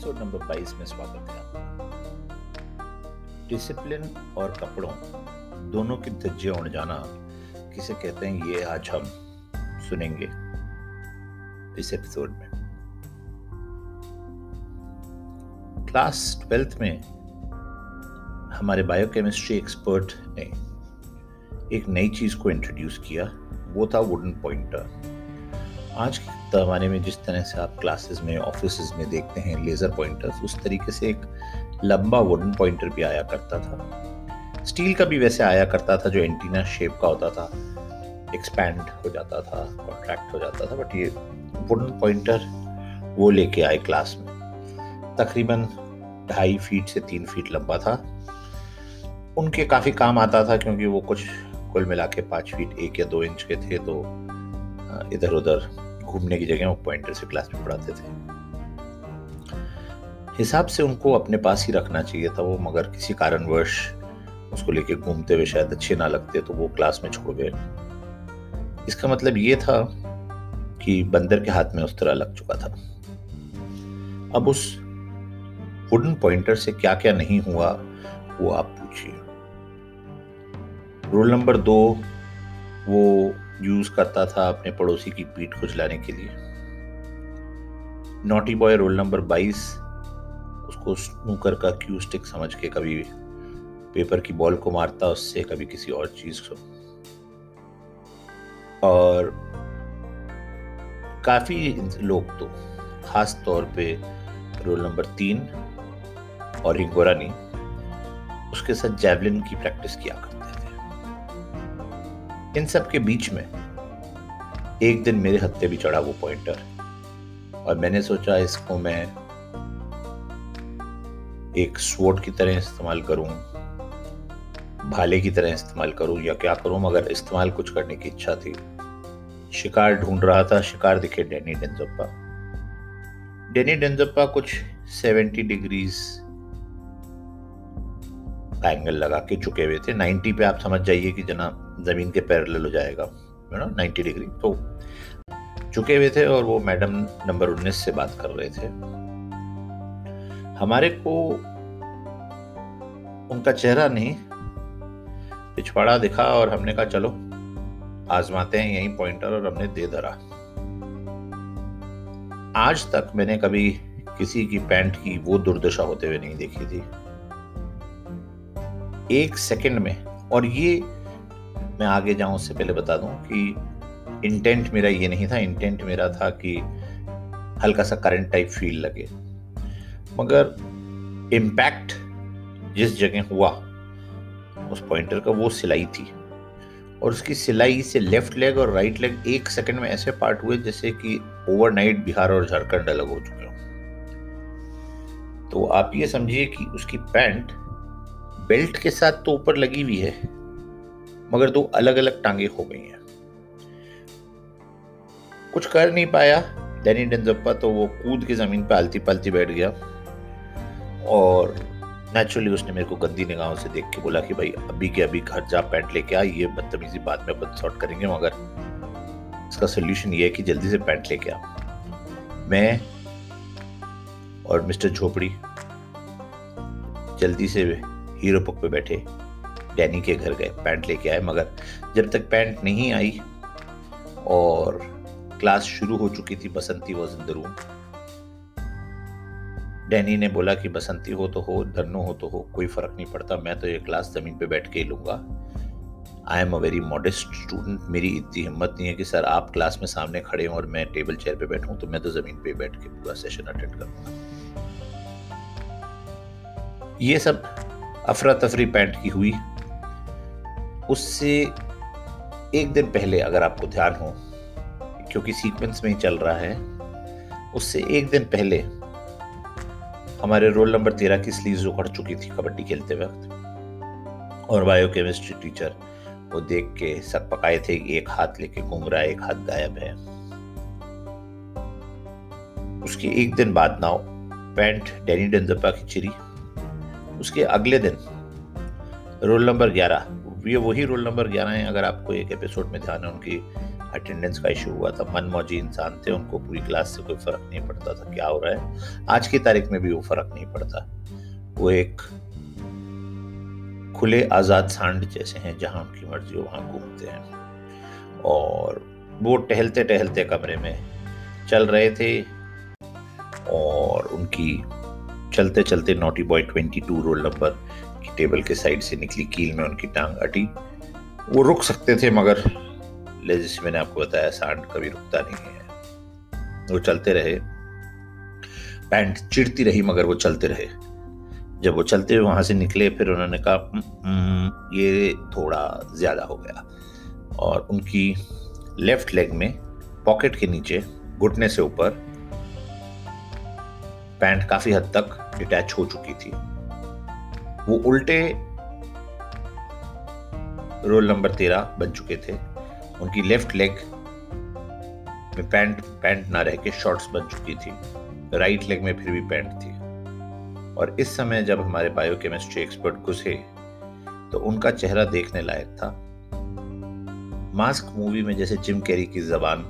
Episode number 22 में स्वागत है डिसिप्लिन और कपड़ों, दोनों की धज्जे उड़ जाना, किसे कहते हैं, ये आज हम सुनेंगे इस एपिसोड में। क्लास ट्वेल्थ में हमारे बायोकेमिस्ट्री एक्सपर्ट ने एक नई चीज़ को इंट्रोड्यूस किया, वो था वुडन पॉइंटर आज के ज़माने में जिस तरह से आप क्लासेस में ऑफ़िस में देखते हैं लेज़र पॉइंटर्स उस तरीके से एक लंबा वुडन पॉइंटर भी आया करता था। स्टील का भी वैसे आया करता था, जो एंटीना शेप का होता था। एक्सपैंड हो जाता था कॉन्ट्रैक्ट हो जाता था बट ये वुडन पॉइंटर वो लेके आए क्लास में। तकरीबन ढाई फीट से तीन फीट लंबा था। उनके काफ़ी काम आता था, क्योंकि वो कुछ कुल मिला के पाँच फीट एक या दो इंच के थे तो इधर उधर घूमने की जगह, वो पॉइंटर से क्लास में पढ़ाते थे। हिसाब से उनको अपने पास ही रखना चाहिए था वो, मगर किसी कारणवश उसको लेके घूमते हुए शायद अच्छे ना लगते तो वो क्लास में छोड़ गए। इसका मतलब ये था कि बंदर के हाथ में उस तरह लग चुका था। अब उस वुडन पॉइंटर से क्या क्या नहीं हुआ, वो आप पूछिए। रोल नंबर दो, वो यूज़ करता था अपने पड़ोसी की पीठ को खुजलाने के लिए। नोटी बॉय रोल नंबर 22 उसको स्नूकर का क्यू स्टिक समझ के कभी पेपर की बॉल को मारता, उससे कभी किसी और चीज़ को। और काफ़ी लोग तो खास तौर पे रोल नंबर तीन और हिंगोरानी उसके साथ जैवलिन की प्रैक्टिस किया करते इन सब के बीच में एक दिन मेरे हत्ते भी चढ़ा वो पॉइंटर और मैंने सोचा, इसको मैं एक स्वोट की तरह इस्तेमाल करूँ, भाले की तरह इस्तेमाल करूँ, या क्या करूँ, मगर इस्तेमाल कुछ करने की इच्छा थी। शिकार ढूंढ रहा था, शिकार दिखे डेनी डेंजप्पा डेनी डेंजप्पा कुछ 70 डिग्रीज एंगल लगा के चुके हुए थे। 90 पे आप समझ जाइए कि जना ज़मीन के पैरेलल हो जाएगा नो 90 डिग्री तो चुके हुए थे और वो मैडम नंबर 19 से बात कर रहे थे। हमारे को उनका चेहरा नहीं, पिछवाड़ा दिखा और हमने कहा, चलो, आजमाते हैं यही पॉइंटर और हमने दे धरा। आज तक मैंने कभी किसी की पैंट की वो दुर्दशा होते हुए नहीं देखी थी। एक सेकंड में, और ये मैं आगे जाऊँ उससे पहले बता दूँ कि इंटेंट मेरा ये नहीं था इंटेंट मेरा था कि हल्का सा करंट टाइप फील लगे। मगर इम्पैक्ट जिस जगह हुआ, उस पॉइंटर का वो सिलाई थी। और उसकी सिलाई से लेफ़्ट लेग और राइट लेग एक सेकंड में ऐसे पार्ट हुए जैसे कि ओवरनाइट बिहार और झारखंड अलग हो चुके हो। तो आप ये समझिए कि उसकी पैंट बेल्ट के साथ तो ऊपर लगी हुई है, मगर दो अलग अलग टांगे हो गई हैं। कुछ कर नहीं पाया। डैनी डेंजप्पा तो वो कूद के ज़मीन पर आलती पालती बैठ गया और नेचुरली उसने मेरे को गंदी निगाहों से देख के बोला कि भाई, अभी के अभी घर जा, पैंट लेके आ, ये बदतमीजी बाद में अपन सॉर्ट करेंगे, मगर इसका सोल्यूशन ये है कि जल्दी से पैंट लेके आ। मैं और मिस्टर झोपड़ी जल्दी से हीरो पुक पे बैठे। डैनी के घर गए, पैंट लेके आए, मगर जब तक पैंट नहीं आई और क्लास शुरू हो चुकी थी, Basanti was in the room Danny ने बोला कि बसंती हो तो हो धरनो हो तो हो, कोई फ़र्क नहीं पड़ता, मैं तो ये क्लास ज़मीन पे बैठ के ही लूँगा। I am a very modest student मेरी इतनी हिम्मत नहीं है कि सर आप क्लास में सामने खड़े हों और मैं टेबल चेयर पे बैठूं तो मैं तो ज़मीन पे बैठ के पूरा सेशन अटेंड करूँगा। ये सब अफरा तफरी पैंट की हुई। उससे एक दिन पहले अगर आपको ध्यान हो, क्योंकि सीक्वेंस में ही चल रहा है, उससे एक दिन पहले हमारे रोल नंबर तेरह की स्लीव उखड़ चुकी थी कबड्डी खेलते वक्त। और बायोकेमिस्ट्री टीचर वो देख के सक पकाए थे एक हाथ लेके घूम रहा है, एक हाथ गायब है। उसके एक दिन बाद नाव पैंट डेनी डेंजपा की चिरी। उसके अगले दिन, रोल नंबर ग्यारह, ये वही रोल नंबर ग्यारह है, अगर आपको एक एपिसोड में ध्यान है उनकी अटेंडेंस का इशू हुआ था मन मौजी इंसान थे, उनको पूरी क्लास से कोई फ़र्क नहीं पड़ता था, क्या हो रहा है? आज की तारीख में भी वो फ़र्क नहीं पड़ता। वो एक खुले आज़ाद सांड जैसे हैं, जहाँ उनकी मर्ज़ी हो, वहाँ घूमते हैं। और वो टहलते टहलते कमरे में चल रहे थे, और उनकी चलते चलते naughty boy twenty two roll number की टेबल के साइड से निकली कील में उनकी टांग अटी वो रुक सकते थे, मगर जैसे मैंने आपको बताया, सांड कभी रुकता नहीं है। वो चलते रहे। पैंट चिड़ती रही, मगर वो चलते रहे। जब वो चलते हुए वहाँ से निकले, फिर उन्होंने कहा ये थोड़ा ज़्यादा हो गया। और उनकी लेफ़्ट लेग में पॉकेट के नीचे, घुटने से ऊपर, पैंट काफ़ी हद तक डिटैच हो चुकी थी। वो उल्टे रोल नंबर तेरह बन चुके थे। उनकी लेफ़्ट लेग में पैंट पैंट ना रह के शॉर्ट्स बन चुकी थी। राइट लेग में फिर भी पैंट थी। और इस समय जब हमारे बायोकेमिस्ट्री एक्सपर्ट घुसे तो उनका चेहरा देखने लायक था। मास्क मूवी में जैसे जिम कैरी की जबान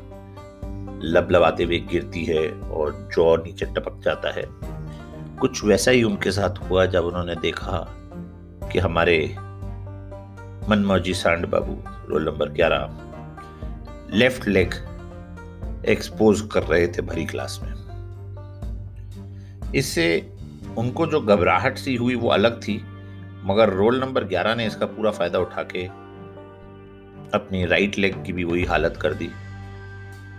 लबलबाते हुए गिरती है और जॉ नीचे टपक जाता है। कुछ वैसा ही उनके साथ हुआ जब उन्होंने देखा कि हमारे मनमौजी सांड बाबू, रोल नंबर ग्यारह, लेफ़्ट लेग एक्सपोज कर रहे थे भरी क्लास में। इससे उनको जो घबराहट सी हुई वो अलग थी, मगर रोल नंबर ग्यारह ने इसका पूरा फ़ायदा उठा के अपनी राइट लेग की भी वही हालत कर दी।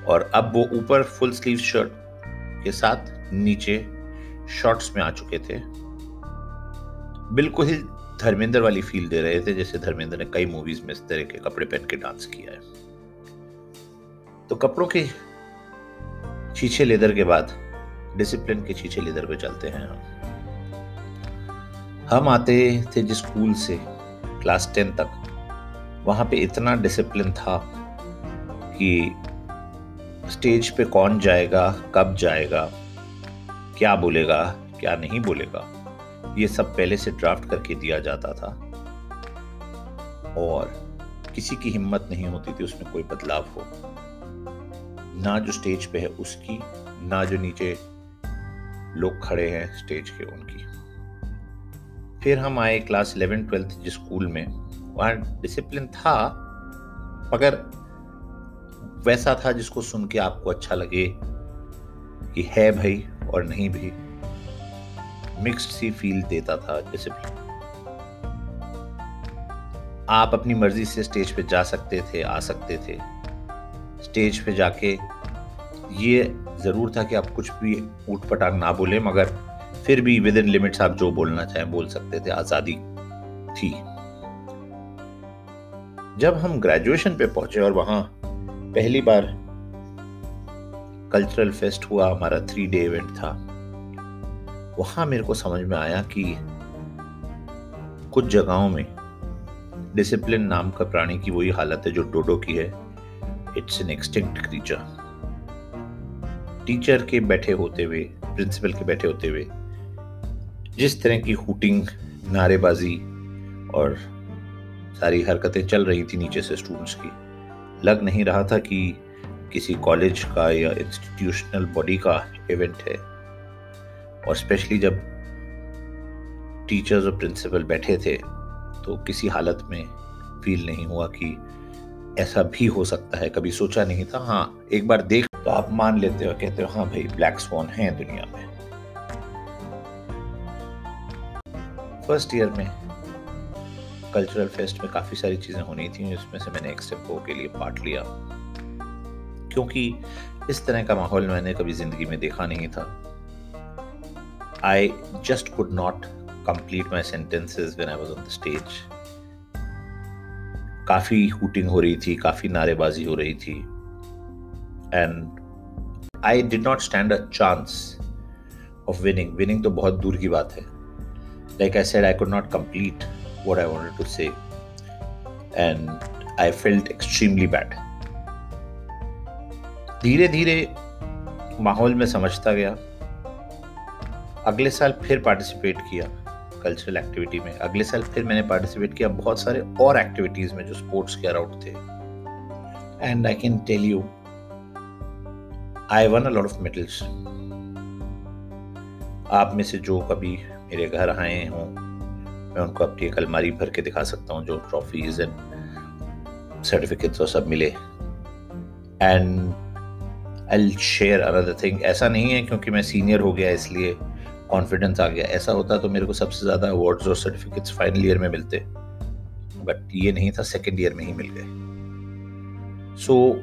और अब वो ऊपर फुल स्लीव शर्ट के साथ नीचे शॉर्ट्स में आ चुके थे। बिल्कुल ही धर्मेंद्र वाली फील दे रहे थे, जैसे धर्मेंद्र ने कई मूवीज़ में इस तरह के कपड़े पहन के डांस किया है। तो कपड़ों के छीछे लेदर के बाद डिसिप्लिन के छीछे लेदर पे चलते हैं हम। हम आते थे जिस स्कूल से क्लास टेन तक, वहाँ पे इतना डिसिप्लिन था कि स्टेज पे कौन जाएगा, कब जाएगा क्या बोलेगा, क्या नहीं बोलेगा? ये सब पहले से ड्राफ्ट करके दिया जाता था। और किसी की हिम्मत नहीं होती थी उसमें कोई बदलाव हो। ना जो स्टेज पे है उसकी, ना जो नीचे लोग खड़े हैं स्टेज के उनकी। फिर हम आए क्लास इलेवन ट्वेल्थ जिस स्कूल में, वहाँ डिसिप्लिन था, मगर वैसा था जिसको सुन के आपको अच्छा लगे कि है भाई और नहीं भी। मिक्स्ड सी फील देता था डिसिप्लिन आप अपनी मर्ज़ी से स्टेज पे जा सकते थे, आ सकते थे। स्टेज पे जाके ये ज़रूर था कि आप कुछ भी ऊट पटांग ना बोले, मगर फिर भी विद इन लिमिट्स आप जो बोलना चाहें, बोल सकते थे। आज़ादी थी। जब हम ग्रेजुएशन पे पहुँचे और वहाँ पहली बार कल्चरल फेस्ट हुआ, हमारा थ्री डे इवेंट था। वहाँ मेरे को समझ में आया कि कुछ जगहों में डिसिप्लिन नाम का प्राणी की वही हालत है जो डोडो की है। It's an extinct creature teacher के बैठे होते हुए प्रिंसिपल के बैठे होते हुए, जिस तरह की हुटिंग, नारेबाजी और सारी हरकतें चल रही थी नीचे से स्टूडेंट्स की, लग नहीं रहा था कि किसी कॉलेज का या इंस्टीट्यूशनल बॉडी का इवेंट है। और स्पेशली जब टीचर्स और प्रिंसिपल बैठे थे तो किसी हालत में फील नहीं हुआ कि ऐसा भी हो सकता है। कभी सोचा नहीं था हाँ एक बार देख तो आप मान लेते हो, कहते हो हाँ भाई ब्लैक स्वॉन है दुनिया में। फ़र्स्ट ईयर में कल्चरल फेस्ट में काफ़ी सारी चीज़ें होनी थी जिसमें से मैंने एक्सेप्ट के लिए पार्ट लिया। क्योंकि इस तरह का माहौल मैंने कभी ज़िंदगी में देखा नहीं था। I just could not complete my sentences when I was on the stage. काफ़ी हुटिंग हो रही थी काफ़ी नारेबाजी हो रही थी। And I did not stand a chance of winning winning तो बहुत दूर की बात है। Like I said I could not complete what I wanted to say, and I felt extremely bad. धीरे धीरे माहौल में समझता गया। अगले साल फिर पार्टिसिपेट किया कल्चरल एक्टिविटी में। अगले साल फिर मैंने पार्टिसिपेट किया बहुत सारे और एक्टिविटीज़ में जो स्पोर्ट्स के अराउंड थे। And I can tell you I won a lot of medals. आप में से जो कभी मेरे घर आए हों, मैं उनको अपनी एक अलमारी भर के दिखा सकता हूँ जो ट्रॉफीज एंड सर्टिफिकेट्स और सब मिले। And I share another thing ऐसा नहीं है क्योंकि मैं सीनियर हो गया इसलिए कॉन्फिडेंस आ गया। ऐसा होता तो मेरे को सबसे ज़्यादा अवार्ड्स और सर्टिफिकेट्स फाइनल ईयर में मिलते। बट ये नहीं था सेकेंड ईयर में ही मिल गए। सो so,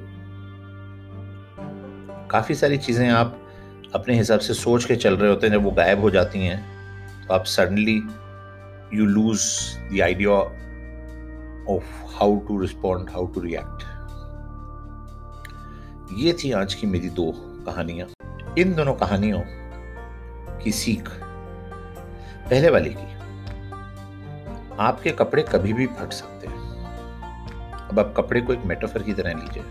काफ़ी सारी चीज़ें आप अपने हिसाब से सोच के चल रहे होते हैं जब वो गायब हो जाती हैं तो आप suddenly you lose the idea of how to respond how to react ये थी आज की मेरी दो कहानियाँ। इन दोनों कहानियों की सीख पहले वाली की। आपके कपड़े कभी भी फट सकते हैं। अब आप कपड़े को एक मेटाफर की तरह लीजिए।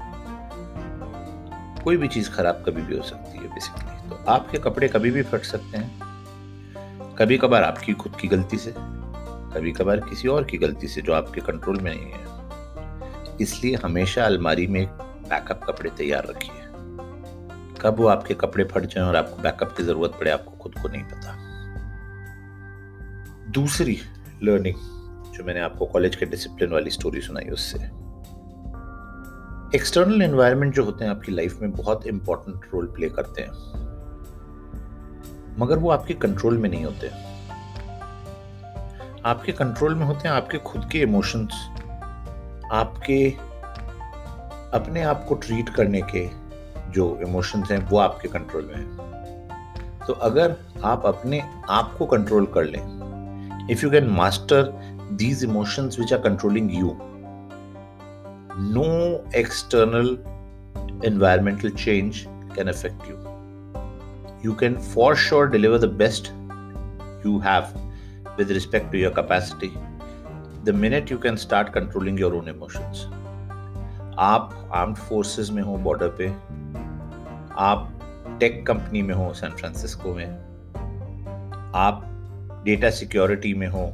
कोई भी चीज़ खराब कभी भी हो सकती है बेसिकली तो आपके कपड़े कभी भी फट सकते हैं। कभी कभार आपकी खुद की गलती से कभी कभार किसी और की गलती से जो आपके कंट्रोल में नहीं है। इसलिए हमेशा अलमारी में बैकअप कपड़े तैयार रखिए। कब वो आपके कपड़े फट जाए और आपको बैकअप की ज़रूरत पड़े, आपको खुद को नहीं पता। दूसरी लर्निंग जो मैंने आपको कॉलेज के डिसिप्लिन वाली स्टोरी सुनाई उससे। एक्सटर्नल एनवायरनमेंट जो होते हैं, आपकी लाइफ में बहुत इंपॉर्टेंट रोल प्ले करते हैं। मगर वो आपके कंट्रोल में नहीं होते। आपके कंट्रोल में होते हैं आपके खुद के इमोशंस आपके अपने आप को ट्रीट करने के जो इमोशंस हैं, वो आपके कंट्रोल में हैं। तो अगर आप अपने आप को कंट्रोल कर लें if you can master these emotions which are controlling you know external environmental change can affect you you can for sure deliver the best you have with respect to your capacity the minute you can start controlling your own emotions आप armed forces में हो border पे, आप tech company में हो San Francisco में, आप data security में हो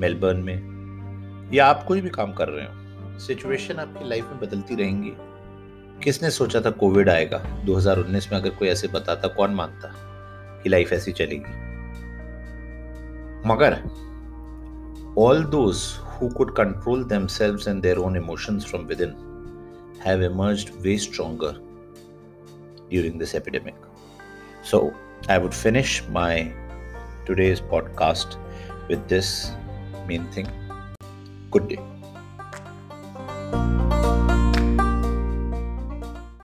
मेलबर्न में, या आप कोई भी काम कर रहे हो सिचुएशन आपकी लाइफ में बदलती रहेंगी। किसने सोचा था कोविड आएगा? 2019 में अगर कोई ऐसे बताता, कौन मानता कि लाइफ ऐसी चलेगी? मगर all those who could control themselves and their own emotions from within have emerged way stronger during this epidemic. So, I would finish my today's podcast with this main thing. Good day.